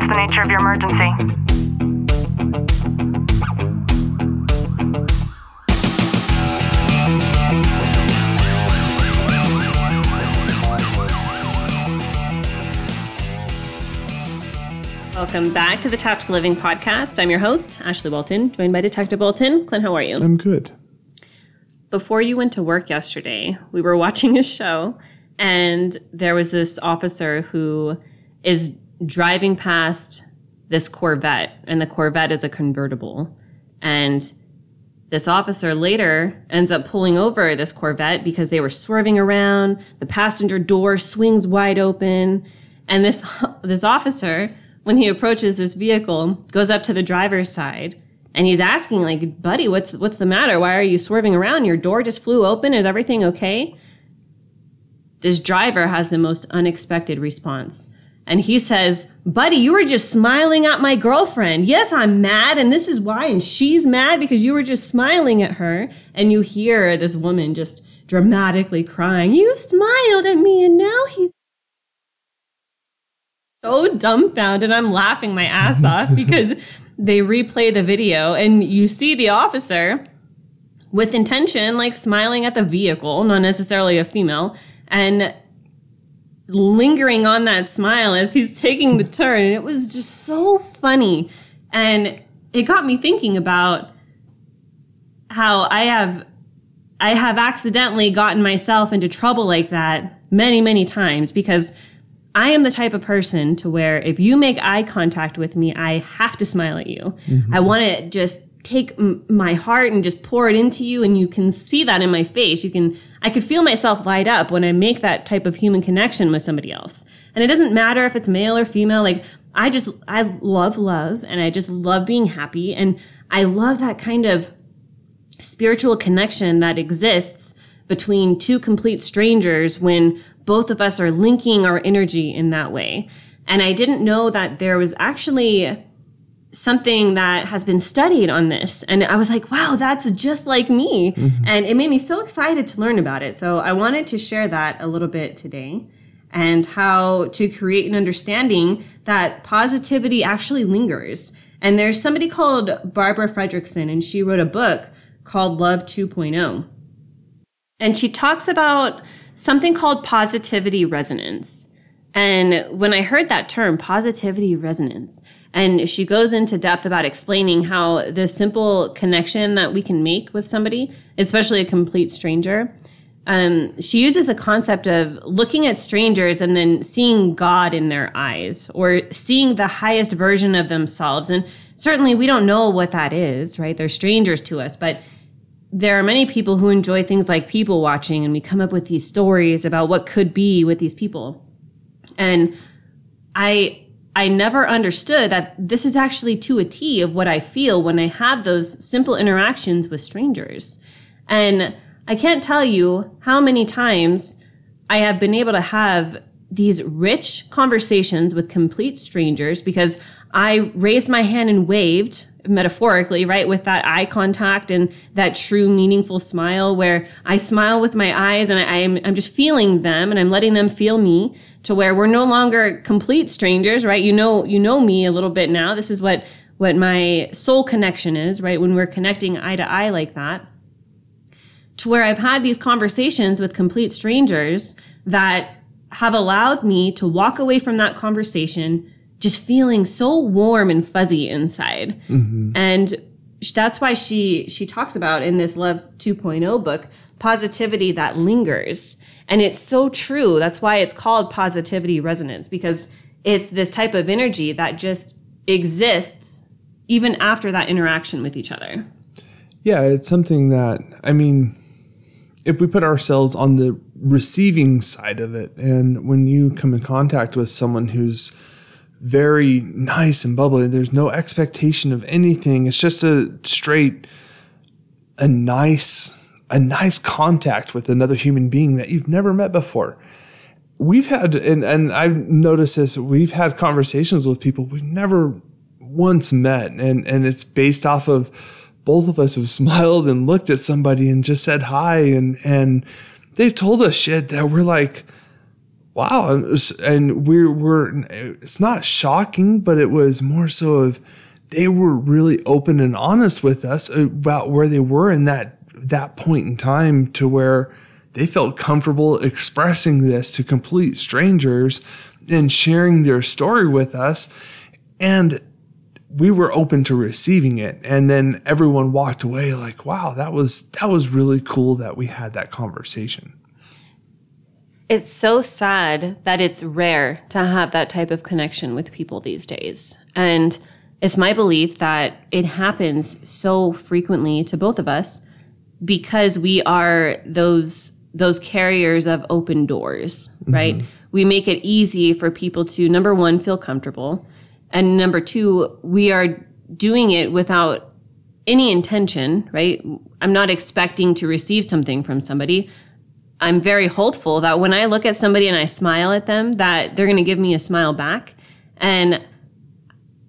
What's the nature of your emergency? Welcome back to the Tactical Living Podcast. I'm your host, Ashley Bolton, joined by Detective Bolton. Clint, how are you? I'm good. Before you went to work yesterday, we were watching a show, and there was this officer who is driving past this Corvette, and the Corvette is a convertible. And this officer later ends up pulling over this Corvette because they were swerving around. The passenger door swings wide open. And this, this officer, when he approaches this vehicle, goes up to the driver's side and he's asking like, buddy, what's, what's the matter? Why are you swerving around? Your door just flew open. Is everything okay? This driver has the most unexpected response. And he says, buddy, you were just smiling at my girlfriend. Yes, I'm mad. And this is why. And she's mad because you were just smiling at her. And you hear this woman just dramatically crying. You smiled at me and now he's so dumbfounded. I'm laughing my ass off because they replay the video and you see the officer with intention, like smiling at the vehicle, not necessarily a female, and lingering on that smile as he's taking the turn. And it was just so funny. And it got me thinking about how I have I have accidentally gotten myself into trouble like that many, many times because I am the type of person to where if you make eye contact with me, I have to smile at you. Mm-hmm. I want to just take m- my heart and just pour it into you. And you can see that in my face. You can, I could feel myself light up when I make that type of human connection with somebody else. And it doesn't matter if it's male or female. Like I just, I love love and I just love being happy. And I love that kind of spiritual connection that exists between two complete strangers when both of us are linking our energy in that way. And I didn't know that there was actually something that has been studied on this. And I was like, wow, that's just like me. Mm-hmm. And it made me so excited to learn about it. So I wanted to share that a little bit today and how to create an understanding that positivity actually lingers. And there's somebody called Barbara Fredrickson, and she wrote a book called Love 2.0. And she talks about something called positivity resonance. And when I heard that term, positivity resonance, and she goes into depth about explaining how the simple connection that we can make with somebody, especially a complete stranger, um, she uses the concept of looking at strangers and then seeing God in their eyes or seeing the highest version of themselves. And certainly we don't know what that is, right? They're strangers to us, but there are many people who enjoy things like people watching and we come up with these stories about what could be with these people. And I, I never understood that this is actually to a T of what I feel when I have those simple interactions with strangers. And I can't tell you how many times I have been able to have these rich conversations with complete strangers because I raised my hand and waved metaphorically, right? With that eye contact and that true meaningful smile where I smile with my eyes and I, am I'm just feeling them and I'm letting them feel me to where we're no longer complete strangers, right? You know, you know me a little bit now. This is what, what my soul connection is, right? When we're connecting eye to eye like that to where I've had these conversations with complete strangers that have allowed me to walk away from that conversation just feeling so warm and fuzzy inside. Mm-hmm. And that's why she she talks about in this Love 2.0 book positivity that lingers. And it's so true. That's why it's called positivity resonance because it's this type of energy that just exists even after that interaction with each other. Yeah, it's something that, I mean, if we put ourselves on the receiving side of it, and when you come in contact with someone who's very nice and bubbly, there's no expectation of anything. It's just a straight, a nice, a nice contact with another human being that you've never met before. We've had, and, and I've noticed this, we've had conversations with people we've never once met, and, and it's based off of both of us have smiled and looked at somebody and just said hi and and they've told us shit that we're like wow. And, it was- and we were it's not shocking but it was more so of they were really open and honest with us about where they were in that that point in time to where they felt comfortable expressing this to complete strangers and sharing their story with us. And we were open to receiving it and then everyone walked away like wow that was that was really cool that we had that conversation It's so sad that it's rare to have that type of connection with people these days. And it's my belief that it happens so frequently to both of us because we are those those carriers of open doors, right? Mm-hmm. We make it easy for people to number 1 feel comfortable and number 2 we are doing it without any intention, right? I'm not expecting to receive something from somebody. I'm very hopeful that when I look at somebody and I smile at them, that they're going to give me a smile back. And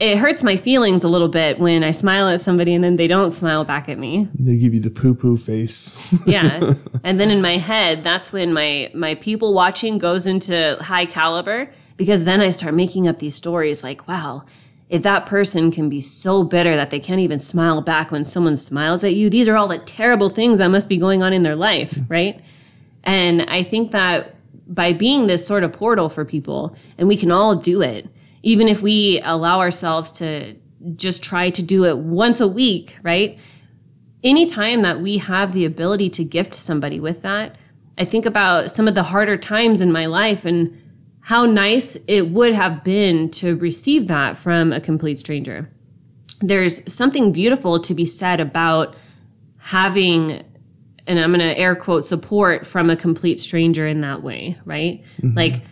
it hurts my feelings a little bit when I smile at somebody and then they don't smile back at me. they give you the poo poo face Yeah. and then in my head, that's when my my people watching goes into high caliber because then I start making up these stories like, wow, if that person can be so bitter that they can't even smile back when someone smiles at you, these are all the terrible things that must be going on in their life, mm-hmm. right? And I think that by being this sort of portal for people, and we can all do it, even if we allow ourselves to just try to do it once a week, right? anytime that we have the ability to gift somebody with that, I think about some of the harder times in my life and how nice it would have been to receive that from a complete stranger. There's something beautiful to be said about having, and I'm going to air quote, support from a complete stranger in that way, right? Mm-hmm. Like,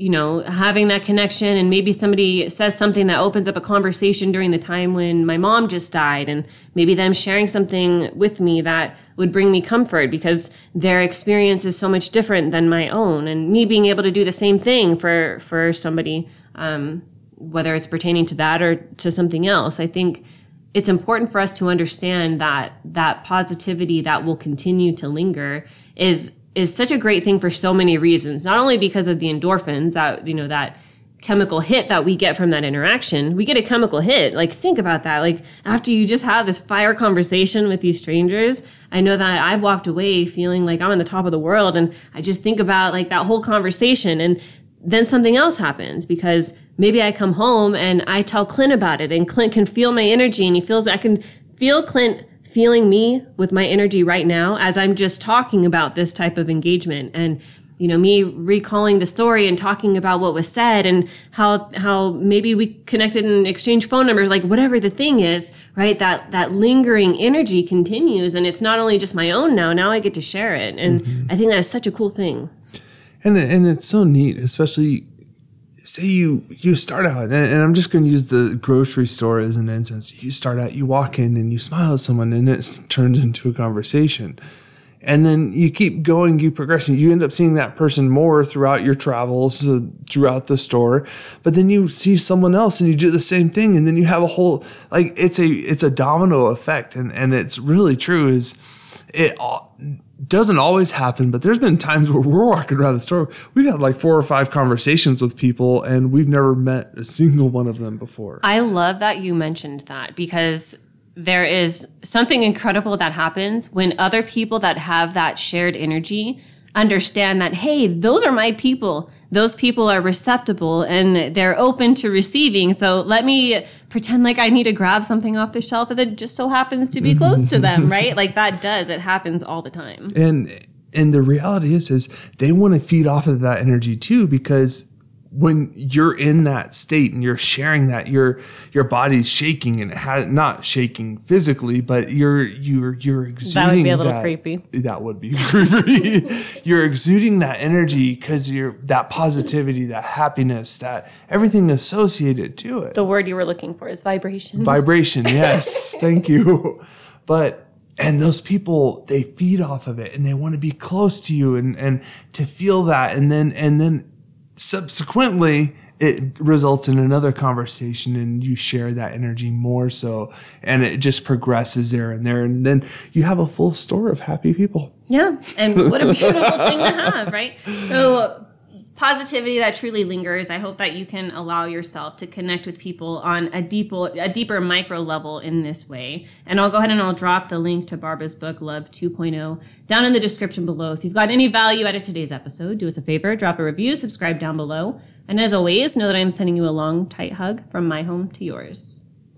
you know, having that connection and maybe somebody says something that opens up a conversation during the time when my mom just died and maybe them sharing something with me that would bring me comfort because their experience is so much different than my own. And me being able to do the same thing for for somebody um, whether it's pertaining to that or to something else i think it's important for us to understand that that positivity that will continue to linger is is such a great thing for so many reasons. Not only because of the endorphins that you know that chemical hit that we get from that interaction we get a chemical hit. Like think about that. Like after you just have this fire conversation with these strangers i know that i've walked away feeling like i'm on the top of the world and i just think about like that whole conversation and then something else happens because maybe I come home and I tell Clint about it and Clint can feel my energy and he feels I can feel Clint feeling me with my energy right now as I'm just talking about this type of engagement and you know me recalling the story and talking about what was said and how how maybe we connected and exchanged phone numbers like whatever the thing is right? That that lingering energy continues and it's not only just my own now now I get to share it and mm-hmm. I think that is such a cool thing. And and it's so neat, especially say you you start out, and, and I'm just going to use the grocery store as an instance. You start out, you walk in, and you smile at someone, and it turns into a conversation. And then you keep going, you progressing. You end up seeing that person more throughout your travels, uh, throughout the store. But then you see someone else, and you do the same thing, and then you have a whole like it's a it's a domino effect, and and it's really true. Is it all, doesn't always happen, but there's been times where we're walking around the store. We've had like four or five conversations with people, and we've never met a single one of them before. I love that you mentioned that because there is something incredible that happens when other people that have that shared energy understand that, hey, those are my people. Those people are receptible and they're open to receiving. So let me pretend like I need to grab something off the shelf that just so happens to be close to them, right? Like that does. It happens all the time. and and the reality is is they want to feed off of that energy too because when you're in that state and you're sharing that your your body's shaking and it has not shaking physically but you're you're you're exuding that would be a little creepy. that would be creepy you're exuding that energy because you're that positivity that happiness that everything associated to it The word you were looking for is vibration. vibration yes thank you but and those people they feed off of it and they want to be close to you and and to feel that and then and then subsequently it results in another conversation and you share that energy more so and it just progresses there and there and then you have a full store of happy people Yeah. And what a beautiful thing to have, right? So positivity that truly lingers. I hope that you can allow yourself to connect with people on a deeper, a deeper micro level in this way. And I'll go ahead and I'll drop the link to Barbara's book, Love 2.0, down in the description below. If you've got any value out of today's episode, do us a favor, drop a review, subscribe down below. And as always, know that I'm sending you a long, tight hug from my home to yours.